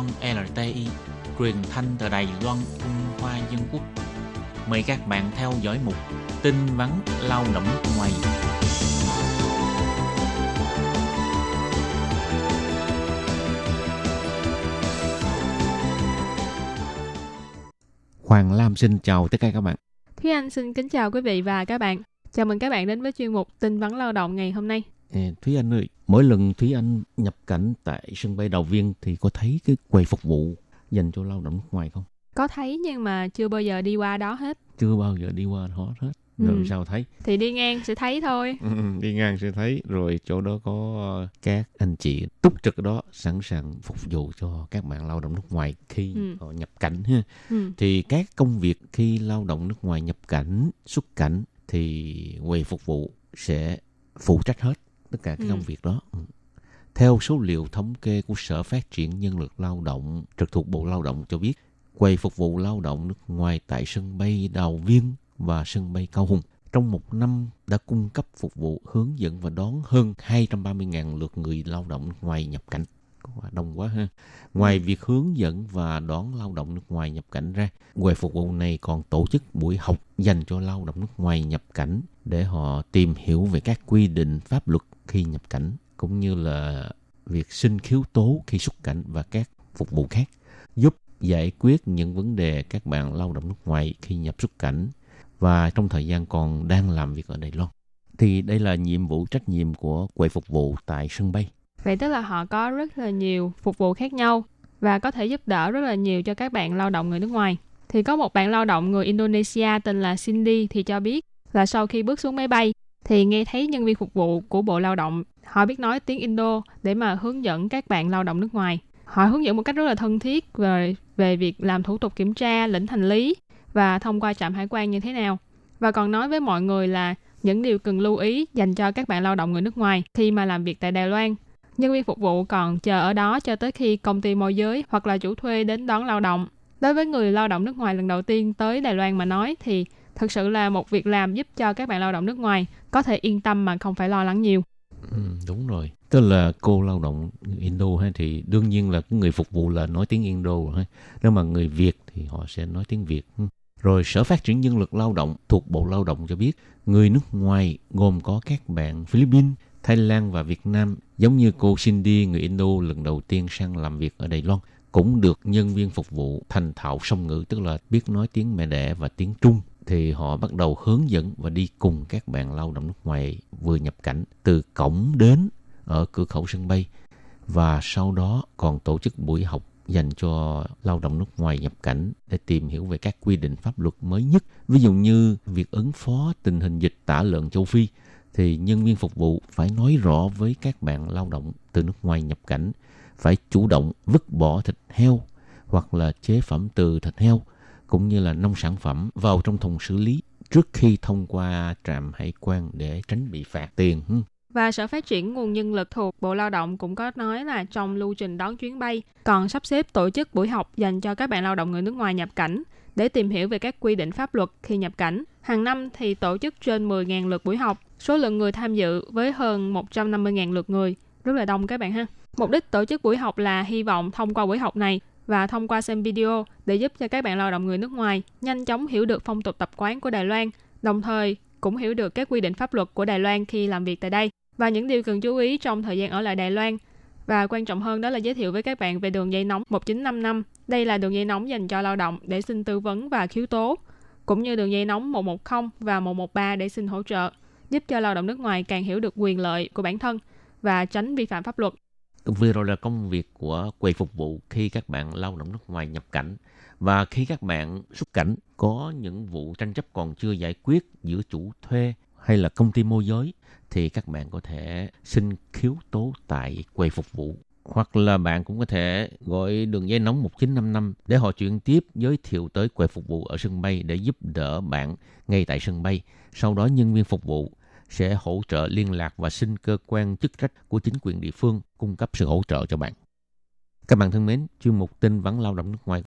Loan LTI, truyền thanh từ Đài Loan, Trung Hoa Dân Quốc. Mời các bạn theo dõi mục tin vắn lao động ngoài. Hoàng Lam xin chào tất cả các bạn. Thúy Anh xin kính chào quý vị và các bạn. Chào mừng các bạn đến với chuyên mục tin vắn lao động ngày hôm nay. Ê, Thúy Anh ơi, mỗi lần Thúy Anh nhập cảnh tại sân bay Đào Viên thì có thấy cái quầy phục vụ dành cho lao động nước ngoài không? Có thấy nhưng mà chưa bao giờ đi qua đó hết. Chưa bao giờ đi qua đó hết. Rồi Ừ. sao thấy? Thì đi ngang sẽ thấy thôi. Ừ, đi ngang sẽ thấy rồi chỗ đó có ờ, các anh chị túc trực đó sẵn sàng phục vụ cho các bạn lao động nước ngoài khi Ừ. họ nhập cảnh ha. Ừ. Thì các công việc khi lao động nước ngoài nhập cảnh, xuất cảnh thì quầy phục vụ sẽ phụ trách hết tất cả các Ừ. công việc đó. Ừ. Theo số liệu thống kê của Sở Phát triển Nhân lực Lao động trực thuộc Bộ Lao động cho biết, quầy phục vụ lao động nước ngoài tại sân bay Đào Viên và sân bay Cao Hùng trong một năm đã cung cấp phục vụ hướng dẫn và đón hơn 230.000 lượt người lao động ngoài nhập cảnh. Có quá đông quá ha. Ngoài việc hướng dẫn và đón lao động nước ngoài nhập cảnh ra, quầy phục vụ này còn tổ chức buổi học dành cho lao động nước ngoài nhập cảnh để họ tìm hiểu về các quy định pháp luật khi nhập cảnh cũng như là việc xin khiếu tố khi xuất cảnh và các phục vụ khác giúp giải quyết những vấn đề các bạn lao động nước ngoài khi nhập xuất cảnh và trong thời gian còn đang làm việc ở Đài Loan. Thì đây là nhiệm vụ trách nhiệm của quầy phục vụ tại sân bay. Vậy tức là họ có rất là nhiều phục vụ khác nhau và có thể giúp đỡ rất là nhiều cho các bạn lao động người nước ngoài. Thì có một bạn lao động người Indonesia tên là Cindy thì cho biết là sau khi bước xuống máy bay thì nghe thấy nhân viên phục vụ của Bộ Lao động họ biết nói tiếng Indo để mà hướng dẫn các bạn lao động nước ngoài. Họ hướng dẫn một cách rất là thân thiết về về việc làm thủ tục kiểm tra, lĩnh hành lý và thông qua trạm hải quan như thế nào. Và còn nói với mọi người là những điều cần lưu ý dành cho các bạn lao động người nước ngoài khi mà làm việc tại Đài Loan nhân viên phục vụ còn chờ ở đó cho tới khi công ty môi giới hoặc là chủ thuê đến đón lao động. Đối với người lao động nước ngoài lần đầu tiên tới Đài Loan mà nói thì thực sự là một việc làm giúp cho các bạn lao động nước ngoài có thể yên tâm mà không phải lo lắng nhiều. Ừ, đúng rồi. Tức là cô lao động Indo ha thì đương nhiên là cái người phục vụ là nói tiếng Indo rồi. Nếu mà người Việt thì họ sẽ nói tiếng Việt. Ừ. Rồi Sở Phát triển Nhân lực Lao động thuộc Bộ Lao động cho biết người nước ngoài gồm có các bạn Philippines, Thái Lan và Việt Nam, giống như cô Cindy, người Indo lần đầu tiên sang làm việc ở Đài Loan, cũng được nhân viên phục vụ thành thạo song ngữ, tức là biết nói tiếng mẹ đẻ và tiếng Trung thì họ bắt đầu hướng dẫn và đi cùng các bạn lao động nước ngoài vừa nhập cảnh từ cổng đến ở cửa khẩu sân bay và sau đó còn tổ chức buổi học dành cho lao động nước ngoài nhập cảnh để tìm hiểu về các quy định pháp luật mới nhất. Ví dụ như việc ứng phó tình hình dịch tả lợn châu Phi thì nhân viên phục vụ phải nói rõ với các bạn lao động từ nước ngoài nhập cảnh phải chủ động vứt bỏ thịt heo hoặc là chế phẩm từ thịt heo cũng như là nông sản phẩm vào trong thùng xử lý trước khi thông qua trạm hải quan để tránh bị phạt tiền. Và Sở Phát triển Nguồn Nhân lực thuộc Bộ Lao động cũng có nói là trong lưu trình đón chuyến bay còn sắp xếp tổ chức buổi học dành cho các bạn lao động người nước ngoài nhập cảnh để tìm hiểu về các quy định pháp luật khi nhập cảnh. Hàng năm thì tổ chức trên 10.000 lượt buổi học, số lượng người tham dự với hơn 150.000 lượt người, rất là đông các bạn ha. Mục đích tổ chức buổi học là hy vọng thông qua buổi học này và thông qua xem video để giúp cho các bạn lao động người nước ngoài nhanh chóng hiểu được phong tục tập quán của Đài Loan, đồng thời cũng hiểu được các quy định pháp luật của Đài Loan khi làm việc tại đây và những điều cần chú ý trong thời gian ở lại Đài Loan. Và quan trọng hơn đó là giới thiệu với các bạn về đường dây nóng 1955. Đây là đường dây nóng dành cho lao động để xin tư vấn và khiếu tố, cũng như đường dây nóng 110 và 113 để xin hỗ trợ, giúp cho lao động nước ngoài càng hiểu được quyền lợi của bản thân và tránh vi phạm pháp luật. Vừa rồi là công việc của quầy phục vụ khi các bạn lao động nước ngoài nhập cảnh và khi các bạn xuất cảnh có những vụ tranh chấp còn chưa giải quyết giữa chủ thuê hay là công ty môi giới thì các bạn có thể xin khiếu tố tại quầy phục vụ hoặc là bạn cũng có thể gọi đường dây nóng 1955 để họ chuyển tiếp giới thiệu tới quầy phục vụ ở sân bay để giúp đỡ bạn ngay tại sân bay. Sau đó nhân viên phục vụ sẽ hỗ trợ liên lạc và xin cơ quan chức trách của chính quyền địa phương cung cấp sự hỗ trợ cho bạn. Các bạn thân mến, chuyên mục tin vắn lao động nước ngoài